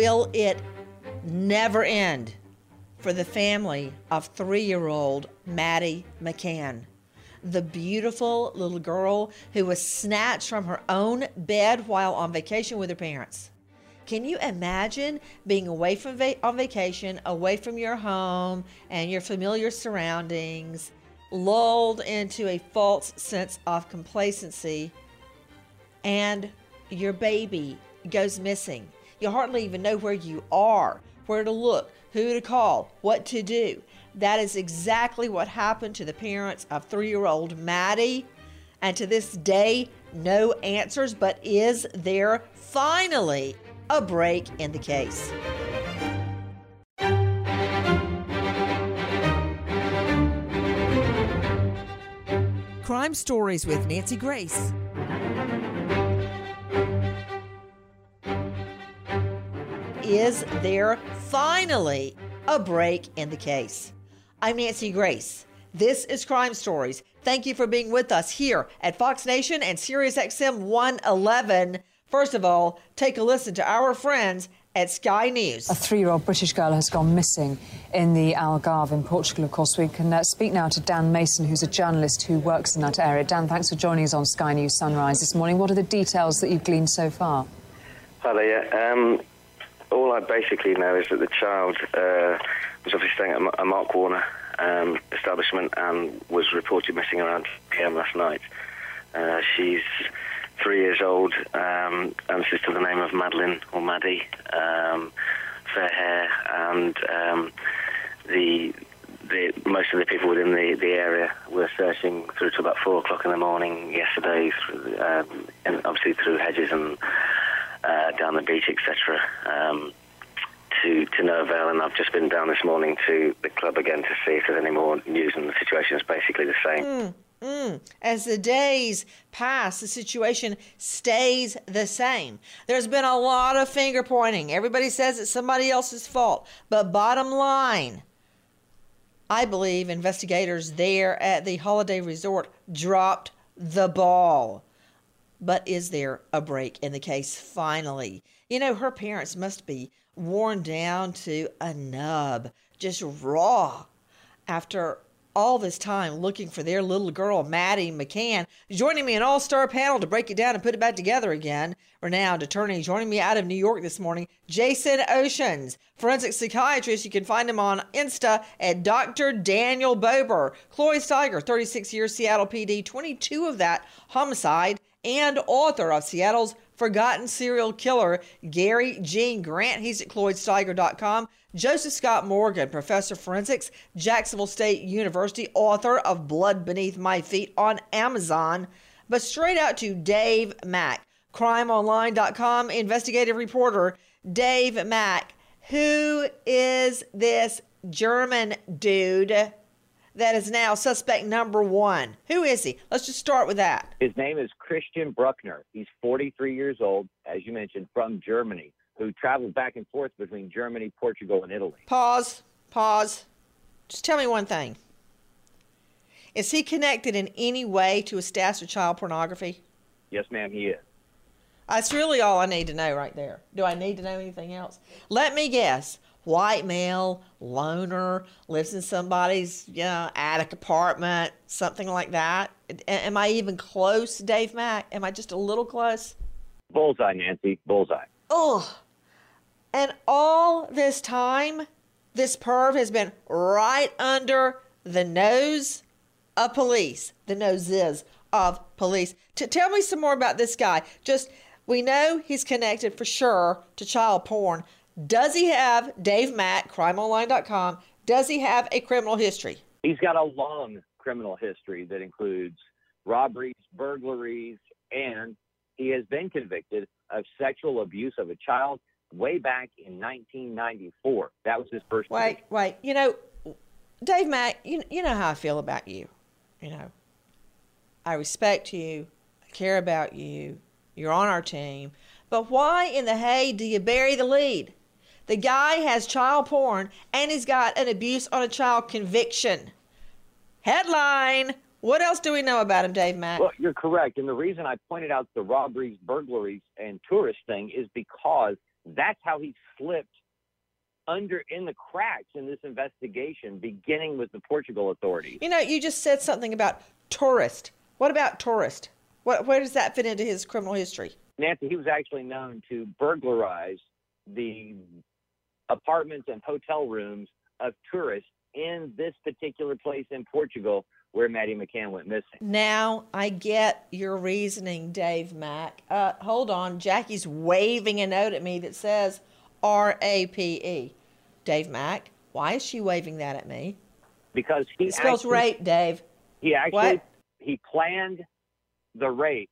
Will it never end for the family of three year old Maddie McCann? The beautiful little girl who was snatched from her own bed while on vacation with her parents. Can you imagine being away from va- on vacation, away from your home and your familiar surroundings, lulled into a false sense of complacency, and your baby goes missing? You hardly even know where you are, where to look, who to call, what to do. That is exactly what happened to the parents of three year old Maddie. And to this day, no answers, but is there finally a break in the case? Crime Stories with Nancy Grace. Is there finally a break in the case? I'm Nancy Grace. This is Crime Stories. Thank you for being with us here at Fox Nation and SiriusXM 111. First of all, take a listen to our friends at Sky News. A three year old British girl has gone missing in the Algarve in Portugal, of course. We can uh, speak now to Dan Mason, who's a journalist who works in that area. Dan, thanks for joining us on Sky News Sunrise this morning. What are the details that you've gleaned so far? Hi there. Um, all I basically know is that the child uh, was obviously staying at a Mark Warner um, establishment and was reported missing around p.m. last night. Uh, she's three years old, um, answers to the name of Madeline or Maddie, um, fair hair, and um, the, the most of the people within the, the area were searching through to about four o'clock in the morning yesterday, through, um, and obviously through hedges and uh, down the beach, etc. Um, to, to no avail, and I've just been down this morning to the club again to see if there's any more news, and the situation is basically the same. Mm, mm. As the days pass, the situation stays the same. There's been a lot of finger pointing. Everybody says it's somebody else's fault. But bottom line, I believe investigators there at the holiday resort dropped the ball. But is there a break in the case finally? You know, her parents must be worn down to a nub, just raw after all this time looking for their little girl, Maddie McCann, joining me an all star panel to break it down and put it back together again. Renowned attorney joining me out of New York this morning, Jason Oshins, forensic psychiatrist. You can find him on Insta at Dr. Daniel Bober. Cloyd Steiger, 36 years, Seattle PD, 22 of that homicide, and author of Seattle's Forgotten Serial Killer, Gary Gene Grant. He's at CloydSteiger.com. Joseph Scott Morgan, professor of forensics, Jacksonville State University, author of Blood Beneath My Feet on Amazon. But straight out to Dave Mack, crimeonline.com investigative reporter. Dave Mack, who is this German dude that is now suspect number one? Who is he? Let's just start with that. His name is Christian Bruckner. He's 43 years old, as you mentioned, from Germany who traveled back and forth between Germany, Portugal, and Italy. Pause. Pause. Just tell me one thing. Is he connected in any way to a stash of child pornography? Yes, ma'am, he is. That's really all I need to know right there. Do I need to know anything else? Let me guess. White male, loner, lives in somebody's you know attic apartment, something like that. Am I even close, Dave Mack? Am I just a little close? Bullseye, Nancy. Bullseye. Oh, and all this time, this perv has been right under the nose of police, the noses of police. To tell me some more about this guy. Just we know he's connected for sure to child porn. Does he have Dave Mack, crimeonline.com? Does he have a criminal history? He's got a long criminal history that includes robberies, burglaries, and he has been convicted of sexual abuse of a child way back in 1994. That was his first. Wait, conviction. wait. You know, Dave Mack, you, you know how I feel about you. You know, I respect you, I care about you, you're on our team. But why in the hay do you bury the lead? The guy has child porn and he's got an abuse on a child conviction. Headline. What else do we know about him, Dave Mack? Well, you're correct. And the reason I pointed out the robberies, burglaries, and tourist thing is because that's how he slipped under in the cracks in this investigation, beginning with the Portugal authorities. You know, you just said something about tourist. What about tourist? What, where does that fit into his criminal history? Nancy, he was actually known to burglarize the apartments and hotel rooms of tourists in this particular place in Portugal where Maddie McCann went missing. Now I get your reasoning, Dave Mack. Uh, hold on. Jackie's waving a note at me that says R A P E. Dave Mack, why is she waving that at me? Because he it spells actually, rape, Dave. He actually what? he planned the rape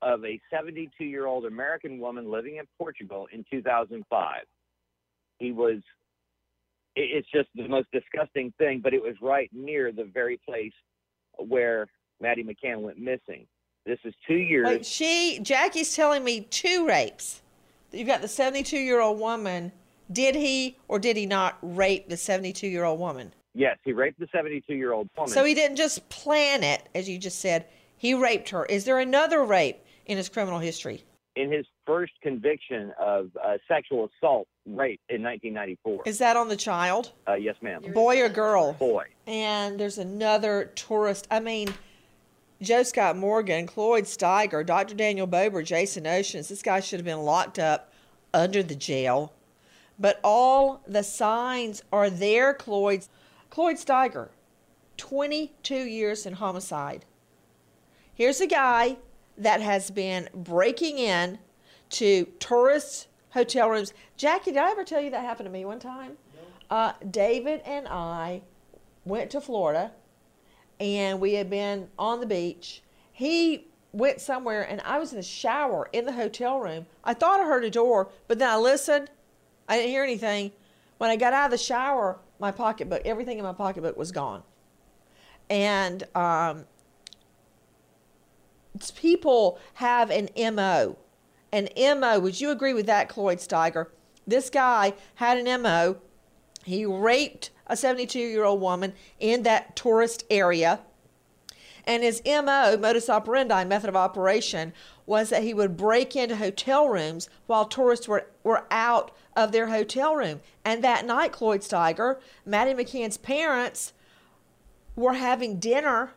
of a 72 year old American woman living in Portugal in 2005. He was, it's just the most disgusting thing, but it was right near the very place where Maddie McCann went missing. This is two years. Wait, she, Jackie's telling me two rapes. You've got the 72 year old woman. Did he or did he not rape the 72 year old woman? Yes, he raped the 72 year old woman. So he didn't just plan it, as you just said. He raped her. Is there another rape in his criminal history? In his first conviction of uh, sexual assault, rape in 1994. Is that on the child? Uh, yes, ma'am. Boy or girl? Boy. And there's another tourist. I mean, Joe Scott Morgan, Cloyd Steiger, Dr. Daniel Bober, Jason Oshins. This guy should have been locked up under the jail. But all the signs are there, Cloyd. Cloyd Steiger, 22 years in homicide. Here's a guy that has been breaking in to tourists' hotel rooms. Jackie, did I ever tell you that happened to me one time? Uh, David and I went to Florida, and we had been on the beach. He went somewhere, and I was in the shower in the hotel room. I thought I heard a door, but then I listened. I didn't hear anything. When I got out of the shower, my pocketbook, everything in my pocketbook was gone. And um, people have an MO. An MO. Would you agree with that, Cloyd Steiger? This guy had an MO. He raped a 72 year old woman in that tourist area. And his MO, modus operandi, method of operation, was that he would break into hotel rooms while tourists were, were out of their hotel room. And that night, Cloyd Steiger, Maddie McCann's parents, were having dinner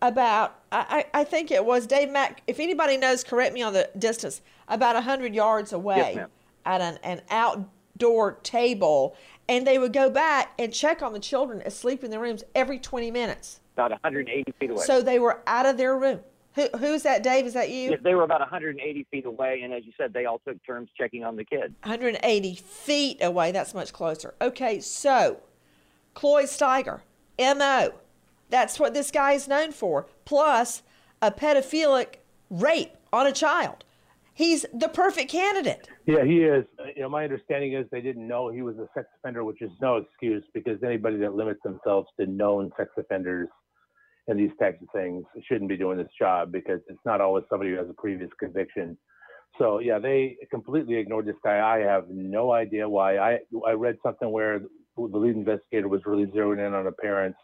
about I, I think it was Dave Mack. If anybody knows, correct me on the distance. About hundred yards away yes, at an, an outdoor table, and they would go back and check on the children asleep in their rooms every twenty minutes. About 180 feet away. So they were out of their room. Who, who's that, Dave? Is that you? Yes, they were about 180 feet away, and as you said, they all took turns checking on the kid. 180 feet away. That's much closer. Okay, so Cloyd Steiger, M.O. That's what this guy is known for. Plus, a pedophilic rape on a child. He's the perfect candidate. Yeah, he is. You know, my understanding is they didn't know he was a sex offender, which is no excuse because anybody that limits themselves to known sex offenders and these types of things shouldn't be doing this job because it's not always somebody who has a previous conviction. So yeah, they completely ignored this guy. I have no idea why. I I read something where the lead investigator was really zeroing in on parents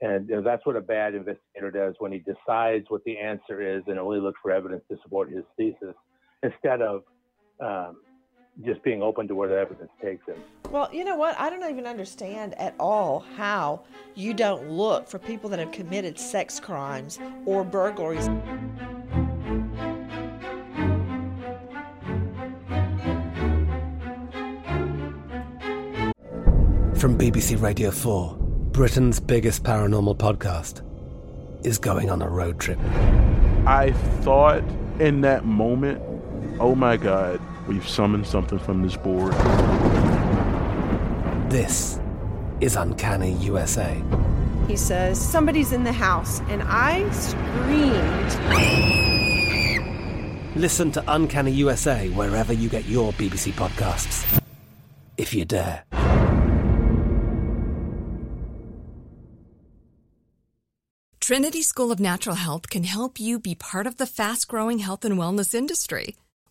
and you know, that's what a bad investigator does when he decides what the answer is and only looks for evidence to support his thesis instead of um, just being open to where the evidence takes him. Well, you know what? I don't even understand at all how you don't look for people that have committed sex crimes or burglaries. From BBC Radio 4, Britain's biggest paranormal podcast is going on a road trip. I thought in that moment, oh my God, we've summoned something from this board. This is Uncanny USA. He says, Somebody's in the house, and I screamed. Listen to Uncanny USA wherever you get your BBC podcasts, if you dare. Trinity School of Natural Health can help you be part of the fast growing health and wellness industry.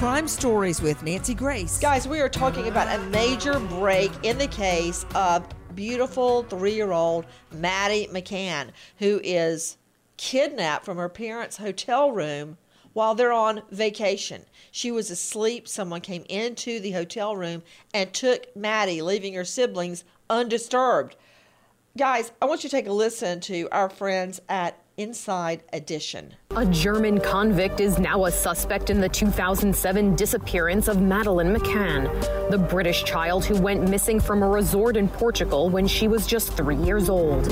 Crime Stories with Nancy Grace. Guys, we are talking about a major break in the case of beautiful three year old Maddie McCann, who is kidnapped from her parents' hotel room while they're on vacation. She was asleep. Someone came into the hotel room and took Maddie, leaving her siblings undisturbed. Guys, I want you to take a listen to our friends at Inside Edition. A German convict is now a suspect in the 2007 disappearance of Madeleine McCann, the British child who went missing from a resort in Portugal when she was just three years old.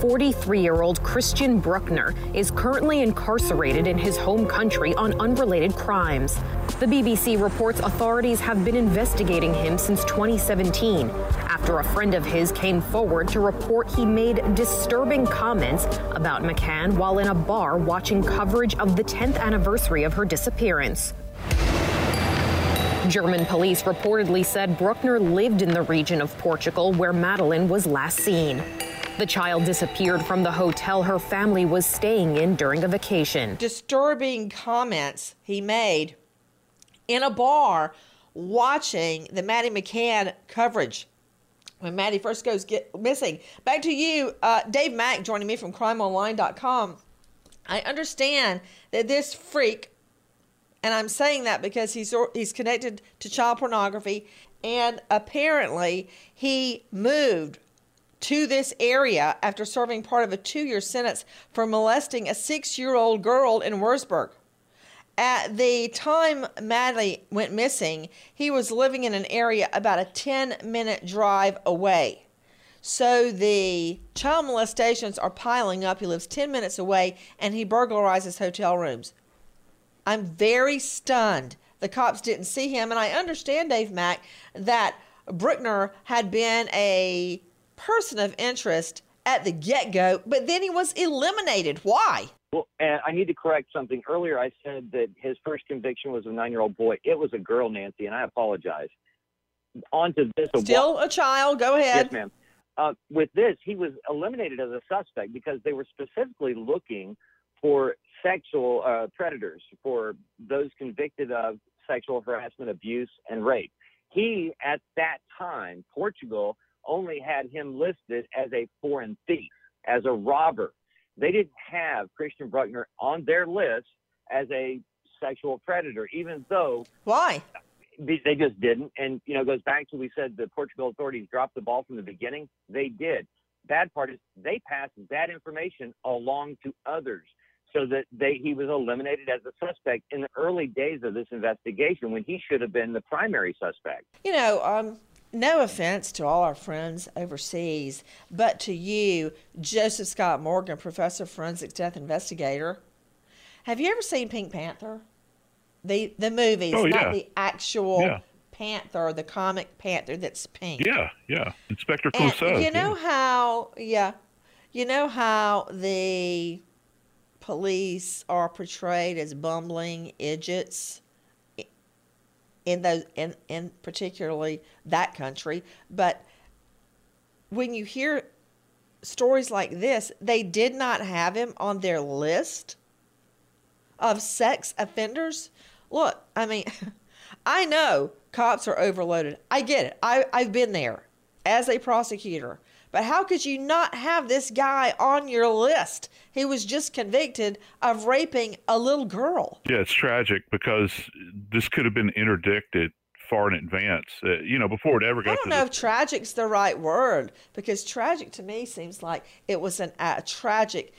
43 year old Christian Bruckner is currently incarcerated in his home country on unrelated crimes. The BBC reports authorities have been investigating him since 2017 after a friend of his came forward to report he made disturbing comments about McCann while in a bar watching coverage of the 10th anniversary of her disappearance. German police reportedly said Bruckner lived in the region of Portugal where Madeline was last seen. The child disappeared from the hotel her family was staying in during a vacation. Disturbing comments he made in a bar watching the Maddie McCann coverage when Maddie first goes get missing. Back to you, uh, Dave Mack, joining me from CrimeOnline.com. I understand that this freak, and I'm saying that because he's he's connected to child pornography, and apparently he moved to this area after serving part of a two year sentence for molesting a six year old girl in Wurzburg. At the time Madley went missing, he was living in an area about a 10 minute drive away. So the child molestations are piling up. He lives 10 minutes away and he burglarizes hotel rooms. I'm very stunned. The cops didn't see him. And I understand, Dave Mack, that Bruckner had been a person of interest at the get go, but then he was eliminated. Why? Well, and I need to correct something. Earlier, I said that his first conviction was a nine year old boy. It was a girl, Nancy, and I apologize. On to this. Still a child. Go ahead. Yes, ma'am. Uh, with this, he was eliminated as a suspect because they were specifically looking for sexual uh, predators, for those convicted of sexual harassment, abuse, and rape. He, at that time, Portugal only had him listed as a foreign thief, as a robber. They didn't have Christian Bruckner on their list as a sexual predator, even though. Why? They just didn't. And, you know, it goes back to we said the Portugal authorities dropped the ball from the beginning. They did. Bad part is they passed that information along to others so that they he was eliminated as a suspect in the early days of this investigation when he should have been the primary suspect. You know, um, no offense to all our friends overseas, but to you, Joseph Scott Morgan, professor of forensics death investigator. Have you ever seen Pink Panther? The the movies, oh, yeah. not the actual yeah. Panther, the comic Panther that's pink. Yeah, yeah. Inspector Clouseau. you know yeah. how, yeah, you know how the police are portrayed as bumbling idiots in those in, in particularly that country. But when you hear stories like this, they did not have him on their list of sex offenders. Look, I mean, I know cops are overloaded. I get it. I, I've been there as a prosecutor. But how could you not have this guy on your list? He was just convicted of raping a little girl. Yeah, it's tragic because this could have been interdicted far in advance. Uh, you know, before it ever got. I don't know if tragic's the right word because tragic to me seems like it was an, a tragic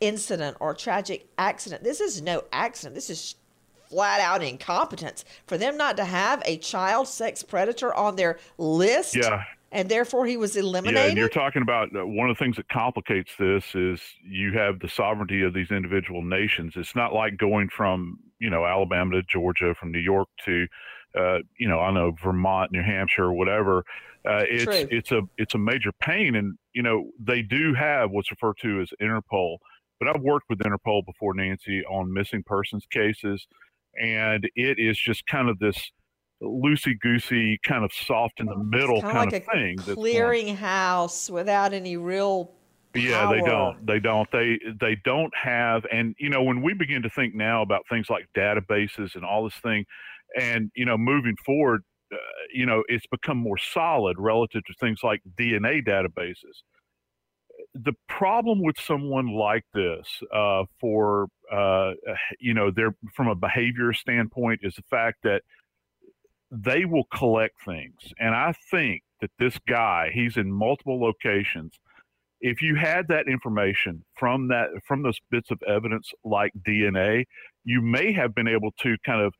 incident or tragic accident. This is no accident. This is flat out incompetence for them not to have a child sex predator on their list. Yeah. And therefore, he was eliminated. Yeah, and you're talking about uh, one of the things that complicates this is you have the sovereignty of these individual nations. It's not like going from you know Alabama to Georgia, from New York to uh, you know I know Vermont, New Hampshire, whatever. Uh, it's True. it's a it's a major pain, and you know they do have what's referred to as Interpol. But I've worked with Interpol before, Nancy, on missing persons cases, and it is just kind of this loosey goosey, kind of soft in the middle kind, like of thing. Clearinghouse without any real. Yeah, they don't. They don't. They they don't have. And you know, when we begin to think now about things like databases and all this thing, and you know, moving forward, uh, you know, it's become more solid relative to things like DNA databases. The problem with someone like this, uh, for uh, you know, they're from a behavior standpoint, is the fact that they will collect things. And I think that this guy, he's in multiple locations. If you had that information from that from those bits of evidence like DNA, you may have been able to kind of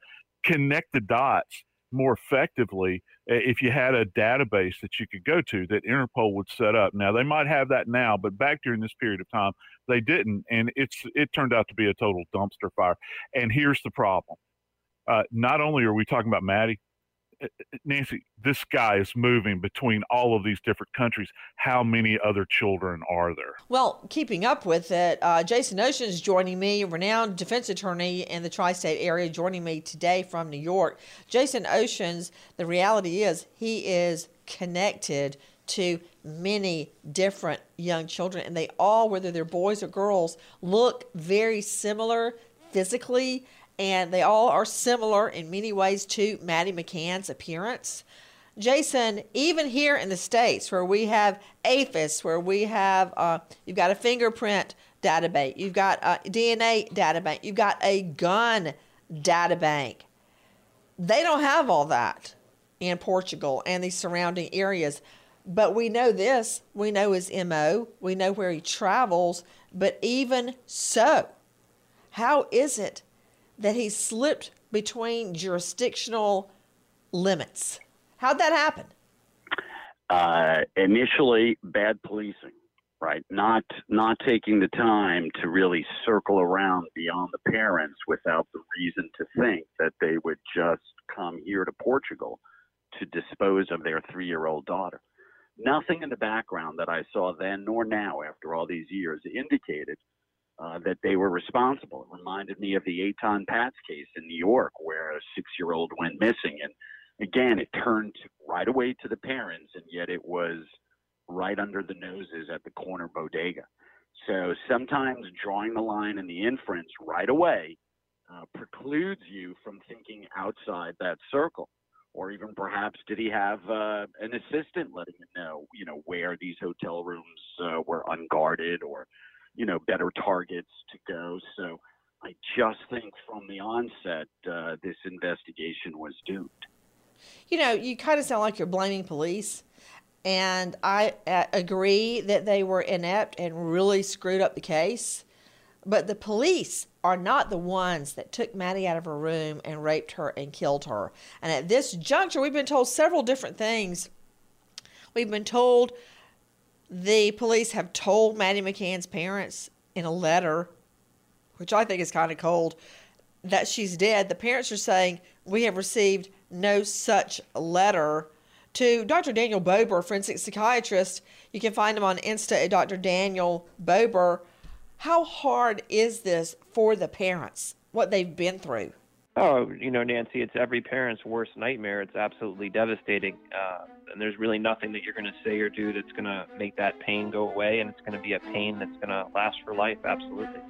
connect the dots more effectively if you had a database that you could go to that Interpol would set up. Now they might have that now, but back during this period of time, they didn't, and it's it turned out to be a total dumpster fire. And here's the problem: uh, not only are we talking about Maddie, Nancy, this guy is moving between all of these different countries. How many other children are there? Well, keeping up with it, uh, Jason Oshins is joining me, renowned defense attorney in the tri state area, joining me today from New York. Jason Oshins, the reality is he is connected to many different young children, and they all, whether they're boys or girls, look very similar physically and they all are similar in many ways to Maddie McCann's appearance. Jason, even here in the States where we have AFIS, where we have, uh, you've got a fingerprint database, you've got a DNA database, you've got a gun databank. They don't have all that in Portugal and the surrounding areas. But we know this, we know his MO, we know where he travels, but even so, how is it that he slipped between jurisdictional limits. How'd that happen? Uh, initially, bad policing, right? Not not taking the time to really circle around beyond the parents without the reason to think that they would just come here to Portugal to dispose of their three-year-old daughter. Nothing in the background that I saw then nor now, after all these years, indicated uh, that they were responsible. It reminded me of the Etan Patz case in New York, where a six-year-old went missing, and again, it turned right away to the parents, and yet it was right under the noses at the corner bodega. So sometimes drawing the line and the inference right away uh, precludes you from thinking outside that circle. Or even perhaps did he have uh, an assistant letting him know, you know, where these hotel rooms uh, were unguarded or you know, better targets to go. So I just think from the onset, uh, this investigation was doomed. You know, you kind of sound like you're blaming police. And I uh, agree that they were inept and really screwed up the case. But the police are not the ones that took Maddie out of her room and raped her and killed her. And at this juncture, we've been told several different things. We've been told the police have told Maddie McCann's parents in a letter, which I think is kind of cold, that she's dead. The parents are saying, We have received no such letter. To Dr. Daniel Bober, forensic psychiatrist, you can find him on Insta at Dr. Daniel Bober. How hard is this for the parents, what they've been through? Oh, you know, Nancy, it's every parent's worst nightmare. It's absolutely devastating. Uh, and there's really nothing that you're going to say or do that's going to make that pain go away. And it's going to be a pain that's going to last for life. Absolutely.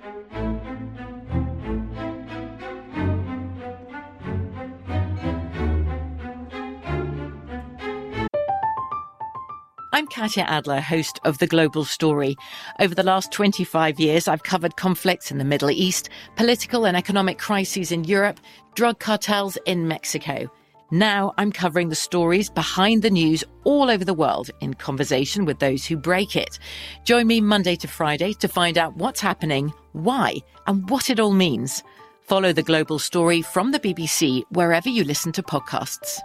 I'm Katya Adler, host of The Global Story. Over the last 25 years, I've covered conflicts in the Middle East, political and economic crises in Europe, drug cartels in Mexico. Now I'm covering the stories behind the news all over the world in conversation with those who break it. Join me Monday to Friday to find out what's happening, why, and what it all means. Follow The Global Story from the BBC wherever you listen to podcasts.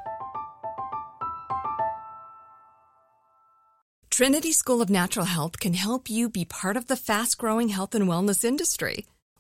Trinity School of Natural Health can help you be part of the fast growing health and wellness industry.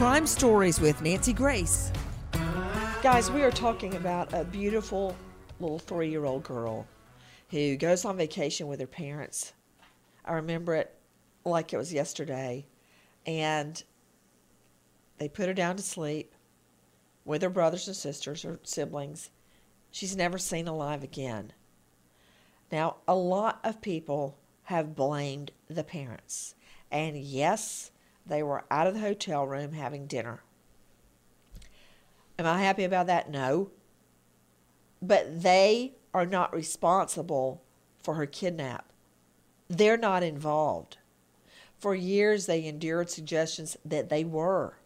Crime Stories with Nancy Grace. Guys, we are talking about a beautiful little three year old girl who goes on vacation with her parents. I remember it like it was yesterday. And they put her down to sleep with her brothers and sisters or siblings. She's never seen alive again. Now, a lot of people have blamed the parents. And yes, they were out of the hotel room having dinner. Am I happy about that? No. But they are not responsible for her kidnap. They're not involved. For years, they endured suggestions that they were.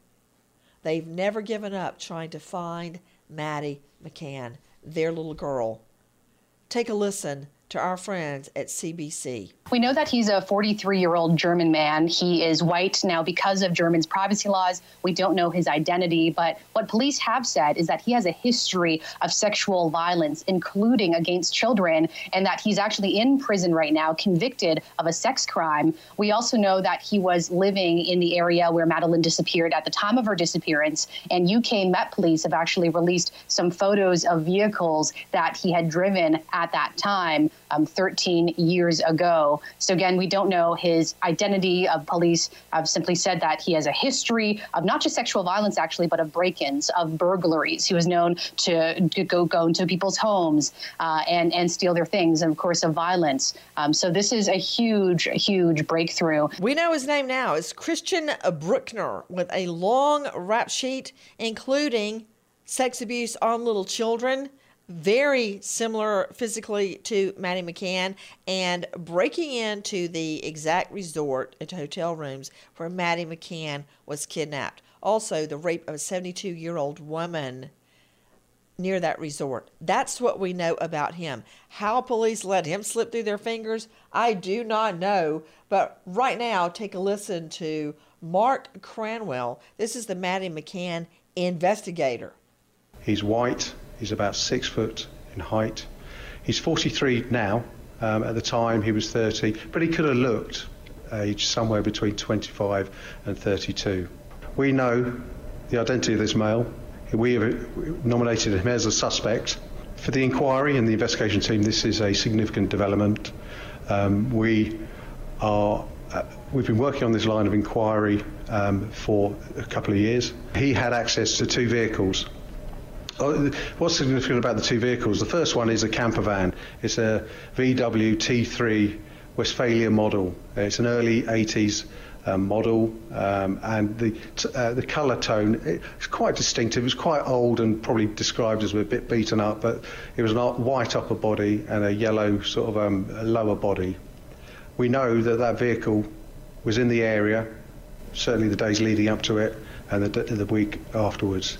They've never given up trying to find Maddie McCann, their little girl. Take a listen to our friends at CBC. We know that he's a 43 year old German man. He is white. Now, because of Germans' privacy laws, we don't know his identity. But what police have said is that he has a history of sexual violence, including against children, and that he's actually in prison right now, convicted of a sex crime. We also know that he was living in the area where Madeline disappeared at the time of her disappearance. And UK Met Police have actually released some photos of vehicles that he had driven at that time um, 13 years ago. So again, we don't know his identity. Of police have simply said that he has a history of not just sexual violence, actually, but of break-ins, of burglaries. He was known to, to go go into people's homes uh, and and steal their things, and of course, of violence. Um, so this is a huge, huge breakthrough. We know his name now is Christian Bruckner with a long rap sheet, including sex abuse on little children very similar physically to Maddie McCann and breaking into the exact resort into hotel rooms where Maddie McCann was kidnapped. Also, the rape of a 72 year old woman near that resort. That's what we know about him. How police let him slip through their fingers, I do not know. But right now, take a listen to Mark Cranwell. This is the Maddie McCann investigator. He's white He's about six foot in height. He's 43 now. Um, at the time, he was 30, but he could have looked aged somewhere between 25 and 32. We know the identity of this male. We have nominated him as a suspect. For the inquiry and the investigation team, this is a significant development. Um, we are uh, we've been working on this line of inquiry um, for a couple of years. He had access to two vehicles Oh, what's significant about the two vehicles? The first one is a camper van. It's a VW T3 Westfalia model. It's an early 80s um, model, um, and the uh, the colour tone it's quite distinctive. It was quite old and probably described as a bit beaten up, but it was a white upper body and a yellow sort of um, lower body. We know that that vehicle was in the area, certainly the days leading up to it, and the, the week afterwards.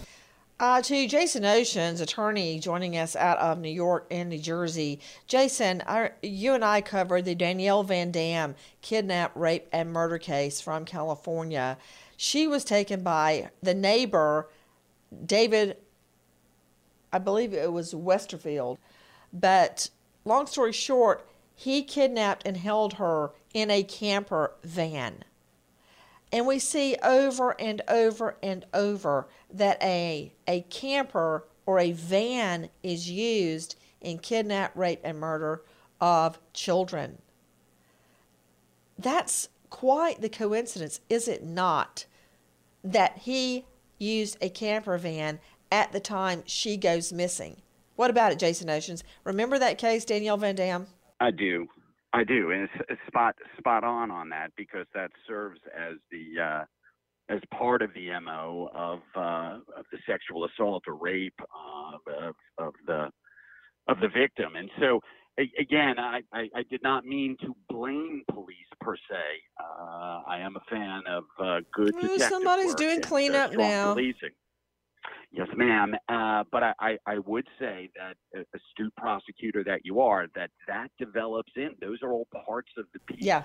Uh, to Jason Oshins attorney joining us out of New York and New Jersey. Jason, you and I covered the Danielle Van Dam kidnap, rape, and murder case from California. She was taken by the neighbor, David, I believe it was Westerfield. But long story short, he kidnapped and held her in a camper van. And we see over and over and over that a, a camper or a van is used in kidnap, rape, and murder of children. That's quite the coincidence, is it not? That he used a camper van at the time she goes missing. What about it, Jason Oshins? Remember that case, Danielle Van Dam? I do. I do, and it's, spot spot on on that because that serves as the uh, as part of the mo of uh, of the sexual assault or rape uh, of of the of the victim, and so again, I, I, I, did not mean to blame police per se. Uh, I am a fan of uh, good detective Somebody's doing cleanup now. Policing. Yes, ma'am. Uh, but I, I, I, would say that astute prosecutor that you are, that that develops in. Those are all parts of the piece. Yeah.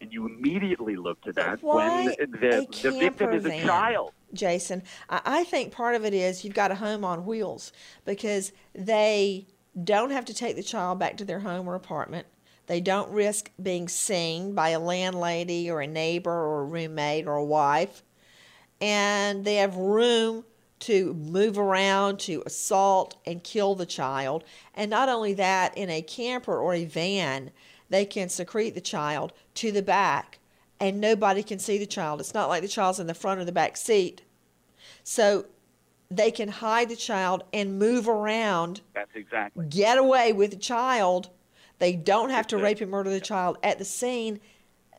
And you immediately look to that when the, the victim is a child. Jason, I, I think part of it is you've got a home on wheels because they don't have to take the child back to their home or apartment. They don't risk being seen by a landlady or a neighbor or a roommate or a wife. And they have room to move around, to assault and kill the child. And not only that, in a camper or a van, they can secrete the child to the back and nobody can see the child. It's not like the child's in the front or the back seat. So they can hide the child and move around. That's exactly. Get away with the child. They don't have to rape and murder the child at the scene.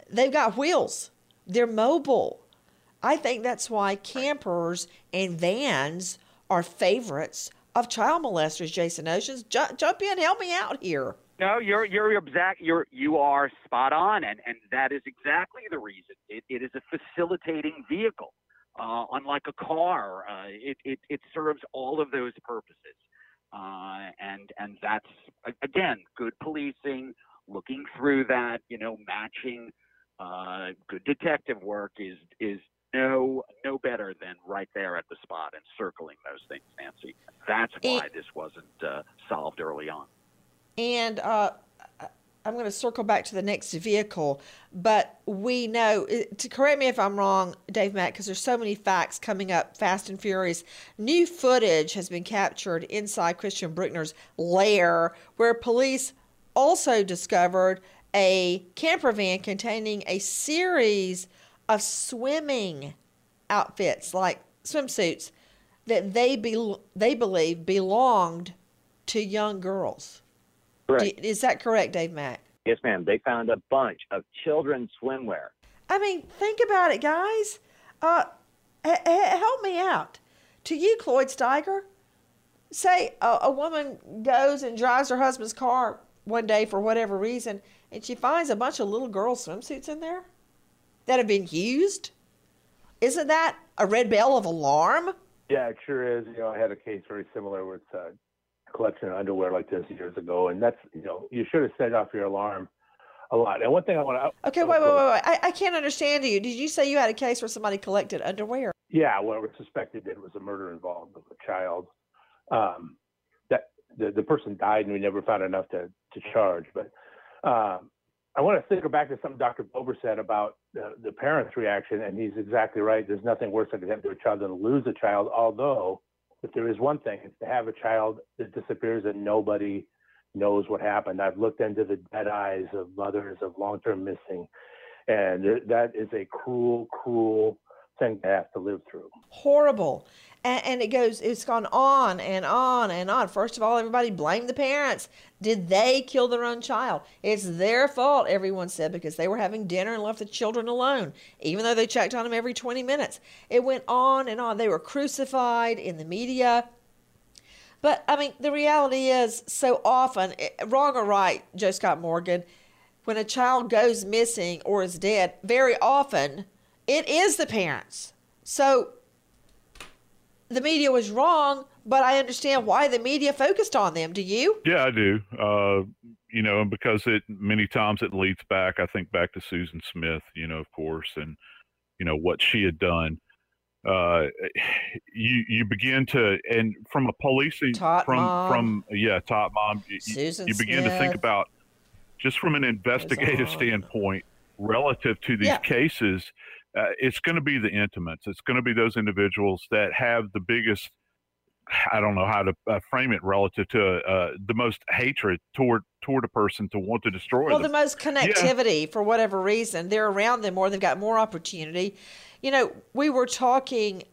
They've got wheels. They're mobile. I think that's why campers and vans are favorites of child molesters. Jason Oshins, J- jump in, help me out here. No, you're you're exact. You're you are spot on, and and that is exactly the reason. It, it is a facilitating vehicle. Uh, unlike a car, uh, it, it, it serves all of those purposes. Uh, and and that's again good policing, looking through that, you know, matching uh, good detective work is is no no better than right there at the spot and circling those things, Nancy. That's why this wasn't uh, solved early on. And uh, I'm going to circle back to the next vehicle, but we know, to correct me if I'm wrong, Dave Mack, because there's so many facts coming up fast and furious. New footage has been captured inside Christian Bruckner's lair, where police also discovered a camper van containing a series of swimming outfits, like swimsuits, that they be, they believe belonged to young girls. Correct. Is that correct, Dave Mack? Yes, ma'am. They found a bunch of children's swimwear. I mean, think about it, guys. Uh, h- help me out. To you, Cloyd Steiger, say a, a woman goes and drives her husband's car one day for whatever reason, and she finds a bunch of little girl swimsuits in there that have been used. Isn't that a red bell of alarm? Yeah, it sure is. You know, I had a case very similar with uh, collection of underwear like this years ago, and that's you know you should have set off your alarm a lot. And one thing I want to okay, wait, wait, wait, wait. I, I can't understand you. Did you say you had a case where somebody collected underwear? Yeah, what was suspected there was a murder involved with a child. Um, that the the person died, and we never found enough to to charge. But um, I want to circle back to something Dr. Bober said about the, the parents' reaction, and he's exactly right. There's nothing worse that could happen to a child than to lose a child, although if there is one thing, it's to have a child that disappears and nobody knows what happened. I've looked into the dead eyes of mothers of long-term missing, and that is a cruel, cruel thing to have to live through. Horrible. And, and, it goes, it's gone on and on and on. First of all, everybody blamed the parents. Did they kill their own child? It's their fault, everyone said, because they were having dinner and left the children alone, even though they checked on them every 20 minutes. It went on and on. They were crucified in the media. But, I mean, the reality is so often, eh, wrong or right, Joe Scott Morgan, when a child goes missing or is dead, very often it is the parents. So the media was wrong, but I understand why the media focused on them. Do you? Yeah, I do. Uh, you know, and because it many times it leads back, I think back to Susan Smith, you know, of course, and you know what she had done. uh, you you begin to and from a policing Tot from Mom. from yeah top mom you, Susan you begin to think about just from an investigative standpoint relative to these Yeah. cases uh, it's going to be the intimates it's going to be those individuals that have the biggest I don't know how to uh, frame it relative to uh, the most hatred toward toward a person to want to destroy them. Well, them. the most connectivity for whatever reason. They're around them more. They've got more opportunity. You know, we were talking,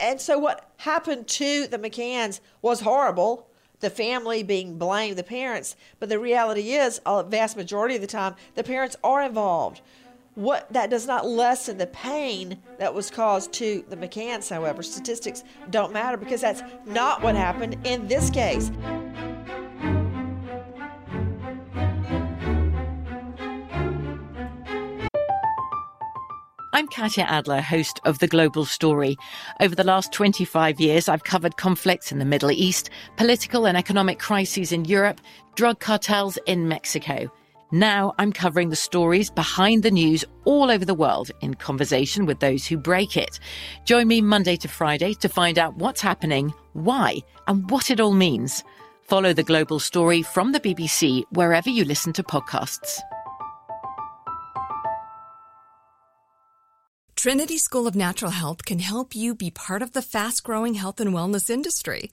and so what happened to the McCanns was horrible. The family being blamed, the parents. But the reality is, a vast majority of the time, the parents are involved. What that does not lessen the pain that was caused to the McCanns, however. Statistics don't matter because that's not what happened in this case. I'm Katya Adler, host of The Global Story. Over the last 25 years, I've covered conflicts in the Middle East, political and economic crises in Europe, drug cartels in Mexico. Now I'm covering the stories behind the news all over the world in conversation with those who break it. Join me Monday to Friday to find out what's happening, why, and what it all means. Follow The Global Story from the BBC wherever you listen to podcasts. Trinity School of Natural Health can help you be part of the fast growing health and wellness industry.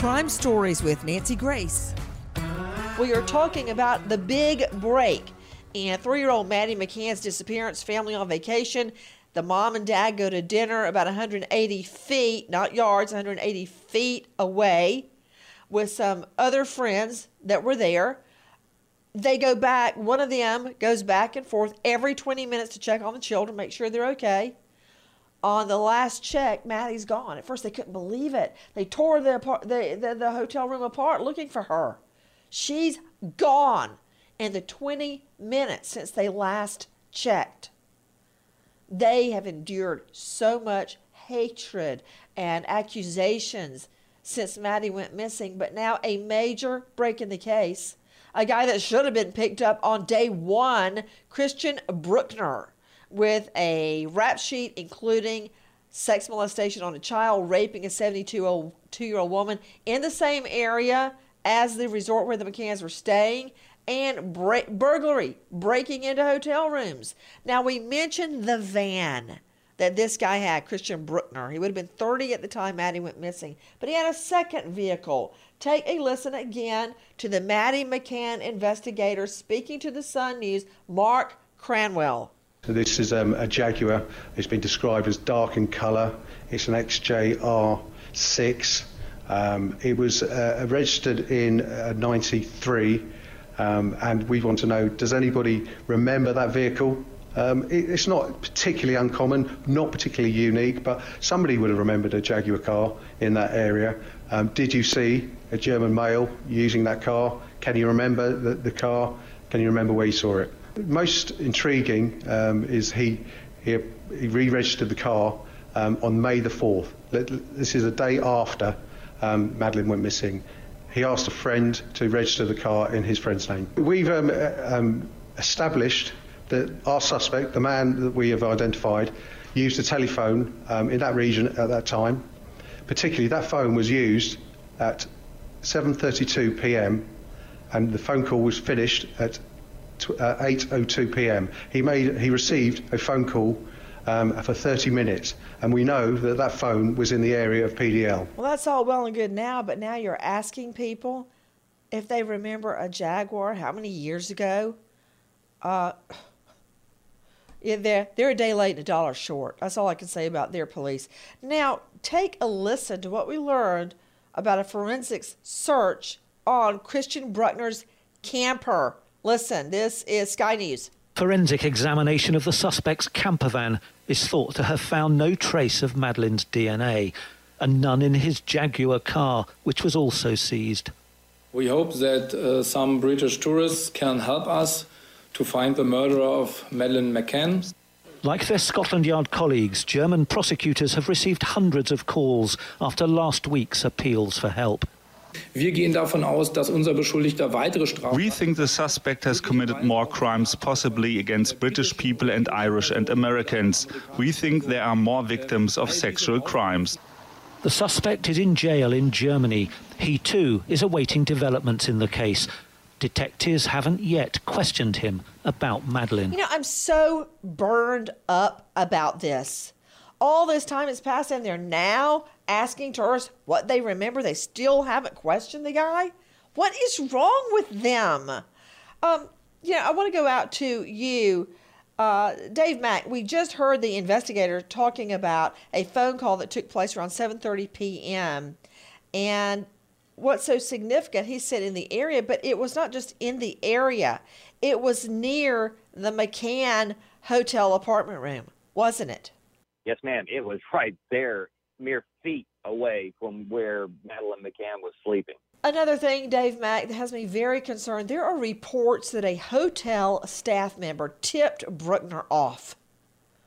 Crime Stories with Nancy Grace. We are talking about the big break and three year old Maddie McCann's disappearance, family on vacation. The mom and dad go to dinner about 180 feet, not yards, 180 feet away with some other friends that were there. They go back, one of them goes back and forth every 20 minutes to check on the children, make sure they're okay. On the last check, Maddie's gone. At first, they couldn't believe it. They tore the, the, the, the hotel room apart looking for her. She's gone in the 20 minutes since they last checked. They have endured so much hatred and accusations since Maddie went missing, but now a major break in the case. A guy that should have been picked up on day one, Christian Bruckner, with a rap sheet including sex molestation on a child, raping a 72 year old woman in the same area as the resort where the McCanns were staying, and burglary, breaking into hotel rooms. Now, we mentioned the van that this guy had, Christian Bruckner. He would have been 30 at the time Maddie went missing, but he had a second vehicle. Take a listen again to the Maddie McCann investigator speaking to the Sun News, Mark Cranwell. So this is um, a Jaguar. It's been described as dark in colour. It's an XJR6. Um, it was uh, registered in uh, 93, um, and we want to know, does anybody remember that vehicle? Um, it, it's not particularly uncommon, not particularly unique, but somebody would have remembered a Jaguar car in that area. Um, did you see a German male using that car? Can you remember the, the car? Can you remember where you saw it? Most intriguing um, is he, he, he re-registered the car um, on May the 4th. This is a day after um, Madeleine went missing. He asked a friend to register the car in his friend's name. We've um, uh, um, established that our suspect, the man that we have identified, used a telephone um, in that region at that time. Particularly, that phone was used at 7:32 p.m. and the phone call was finished at 8:02 p.m. He made he received a phone call um, for 30 minutes, and we know that that phone was in the area of PDL. Well, that's all well and good now, but now you're asking people if they remember a Jaguar how many years ago. Uh, yeah, they're, they're a day late and a dollar short. That's all I can say about their police. Now, take a listen to what we learned about a forensics search on Christian Bruckner's camper. Listen, this is Sky News. Forensic examination of the suspect's camper van is thought to have found no trace of Madeleine's DNA. and none in his Jaguar car, which was also seized. We hope that uh, some British tourists can help us to find the murderer of Madeleine McCann. Like their Scotland Yard colleagues, German prosecutors have received hundreds of calls after last week's appeals for help. Wir gehen davon aus, dass unser Beschuldigter weitere Strafen. We think the suspect has committed more crimes, possibly against British people and Irish and Americans. We think there are more victims of sexual crimes. The suspect is in jail in Germany. He too is awaiting developments in the case. Detectives haven't yet questioned him about Madeleine. You know, I'm so burned up about this. All this time has passed, and they're now asking tourists what they remember. They still haven't questioned the guy. What is wrong with them? Um, you know, I want to go out to you, uh, Dave Mack. We just heard the investigator talking about a phone call that took place around 7:30 p.m. and what's so significant, he said in the area, but it was not just in the area, it was near the McCann hotel apartment room, wasn't it? Yes, ma'am. It was right there, mere feet away from where Madeleine McCann was sleeping. Another thing, Dave Mack, that has me very concerned there are reports that a hotel staff member tipped Bruckner off.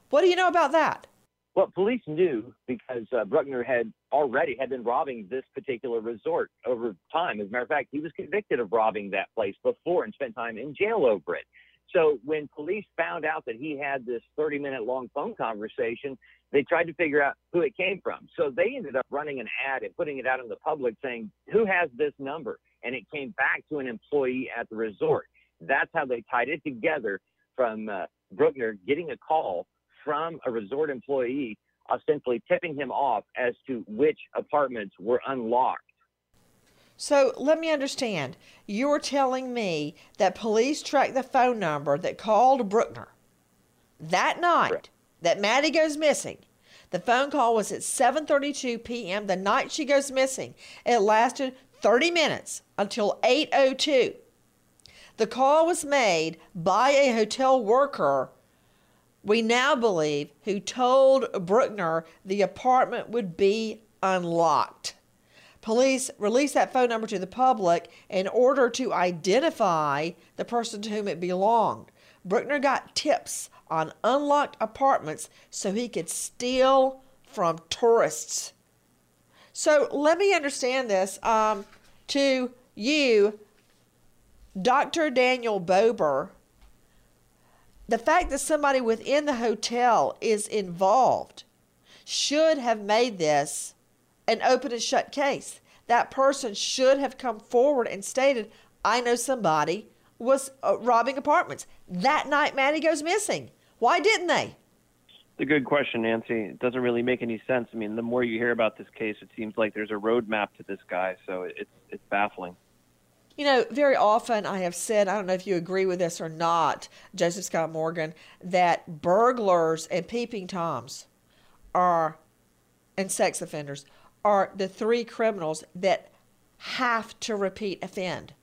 What do you know about that? Well, police knew because uh, Bruckner had already had been robbing this particular resort over time. As a matter of fact, he was convicted of robbing that place before and spent time in jail over it. So when police found out that he had this 30 minute long phone conversation, they tried to figure out who it came from. So they ended up running an ad and putting it out in the public saying, Who has this number? And it came back to an employee at the resort. That's how they tied it together from uh, Bruckner getting a call from a resort employee ostensibly tipping him off as to which apartments were unlocked. So let me understand. You're telling me that police tracked the phone number that called Bruckner that night Correct. that Maddie goes missing. The phone call was at 7:32 p.m. the night she goes missing. It lasted 30 minutes until 8:02. The call was made by a hotel worker we now believe, who told Bruckner the apartment would be unlocked. Police released that phone number to the public in order to identify the person to whom it belonged. Bruckner got tips on unlocked apartments so he could steal from tourists. So let me understand this. Um, to you, Dr. Daniel Bober, the fact that somebody within the hotel is involved should have made this an open and shut case. That person should have come forward and stated, I know somebody was uh, robbing apartments. That night, Maddie goes missing. Why didn't they? It's a good question, Nancy. It doesn't really make any sense. I mean, the more you hear about this case, it seems like there's a roadmap to this guy, so it's it's baffling. You know, very often I have said, I don't know if you agree with this or not, Joseph Scott Morgan, that burglars and peeping toms are, and sex offenders, are the three criminals that have to repeat offend.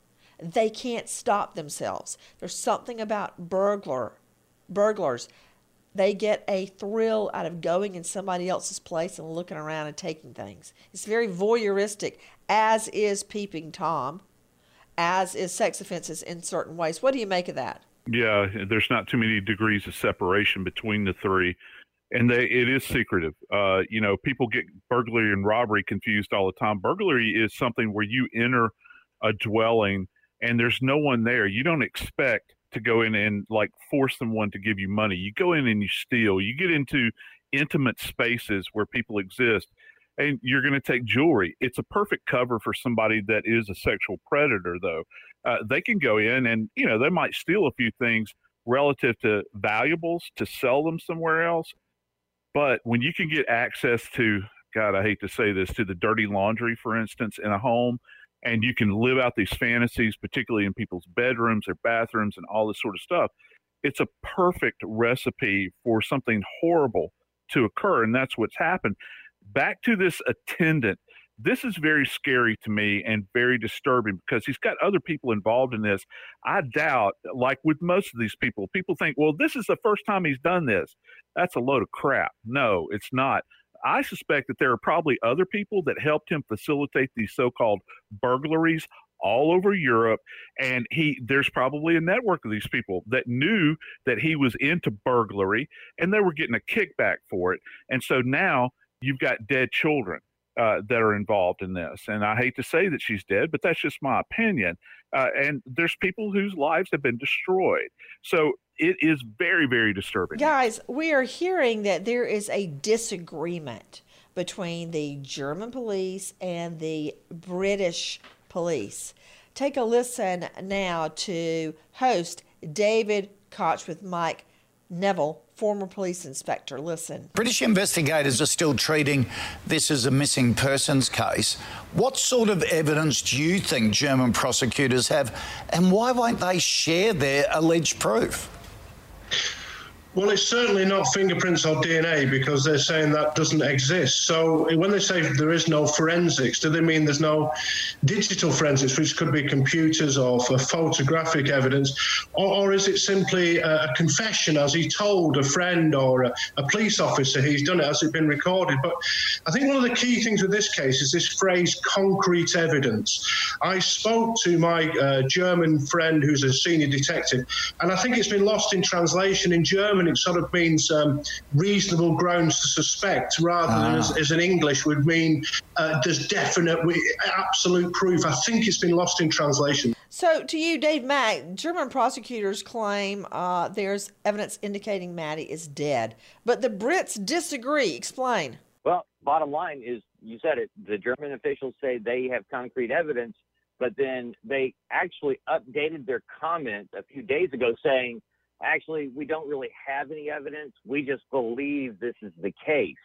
They can't stop themselves. There's something about burglar, burglars. They get a thrill out of going in somebody else's place and looking around and taking things. It's very voyeuristic, as is peeping tom as is sex offenses in certain ways. What do you make of that? Yeah, there's not too many degrees of separation between the three, and they it is secretive. Uh, you know, people get burglary and robbery confused all the time. Burglary is something where you enter a dwelling and there's no one there. You don't expect to go in and like force someone to give you money. You go in and you steal. You get into intimate spaces where people exist and you're going to take jewelry. It's a perfect cover for somebody that is a sexual predator, though. Uh, they can go in and, you know, they might steal a few things relative to valuables to sell them somewhere else. But when you can get access to, God, I hate to say this, to the dirty laundry, for instance, in a home, and you can live out these fantasies, particularly in people's bedrooms, their bathrooms, and all this sort of stuff, it's a perfect recipe for something horrible to occur. And that's what's happened back to this attendant. This is very scary to me and very disturbing because he's got other people involved in this. I doubt, like with most of these people, people think, well, this is the first time he's done this. That's a load of crap. No, it's not. I suspect that there are probably other people that helped him facilitate these so-called burglaries all over Europe and he there's probably a network of these people that knew that he was into burglary and they were getting a kickback for it and so now you've got dead children uh, that are involved in this. And I hate to say that she's dead but that's just my opinion. Uh, and there's people whose lives have been destroyed. So it is very very disturbing. Guys, we are hearing that there is a disagreement between the German police and the British police. Take a listen now to host David Koch with Mike Neville, former police inspector. Listen. British investigators are still treating this as a missing persons case. What sort of evidence do you think German prosecutors have, and why won't they share their alleged proof? Well, it's certainly not fingerprints or DNA because they're saying that doesn't exist. So when they say there is no forensics, do they mean there's no digital forensics, which could be computers or photographic evidence, or, or is it simply a, a, confession, as he told a friend or a, a, police officer he's done it? Has it been recorded? But I think one of the key things with this case is this phrase "concrete evidence." I spoke to my uh, German friend who's a senior detective, and I think it's been lost in translation in German it sort of means um, reasonable grounds to suspect rather ah. than as, as, in English would mean uh, there's definite, absolute proof. I think it's been lost in translation. So, to you, Dave Mack, German prosecutors claim uh, there's evidence indicating Maddie is dead, but the Brits disagree. Explain. Well, bottom line is you said it. The German officials say they have concrete evidence, but then they actually updated their comment a few days ago saying actually, we don't really have any evidence. We just believe this is the case.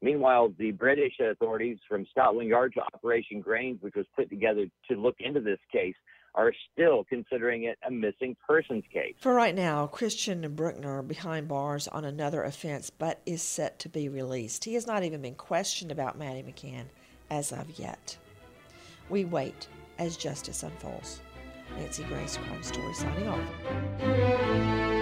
Meanwhile, the British authorities from Scotland Yard to Operation Grange, which was put together to look into this case, are still considering it a missing persons case. For right now, Christian Bruckner behind bars on another offense, but is set to be released. He has not even been questioned about Maddie McCann as of yet. We wait as justice unfolds. Nancy Grace, Crime Story, signing off.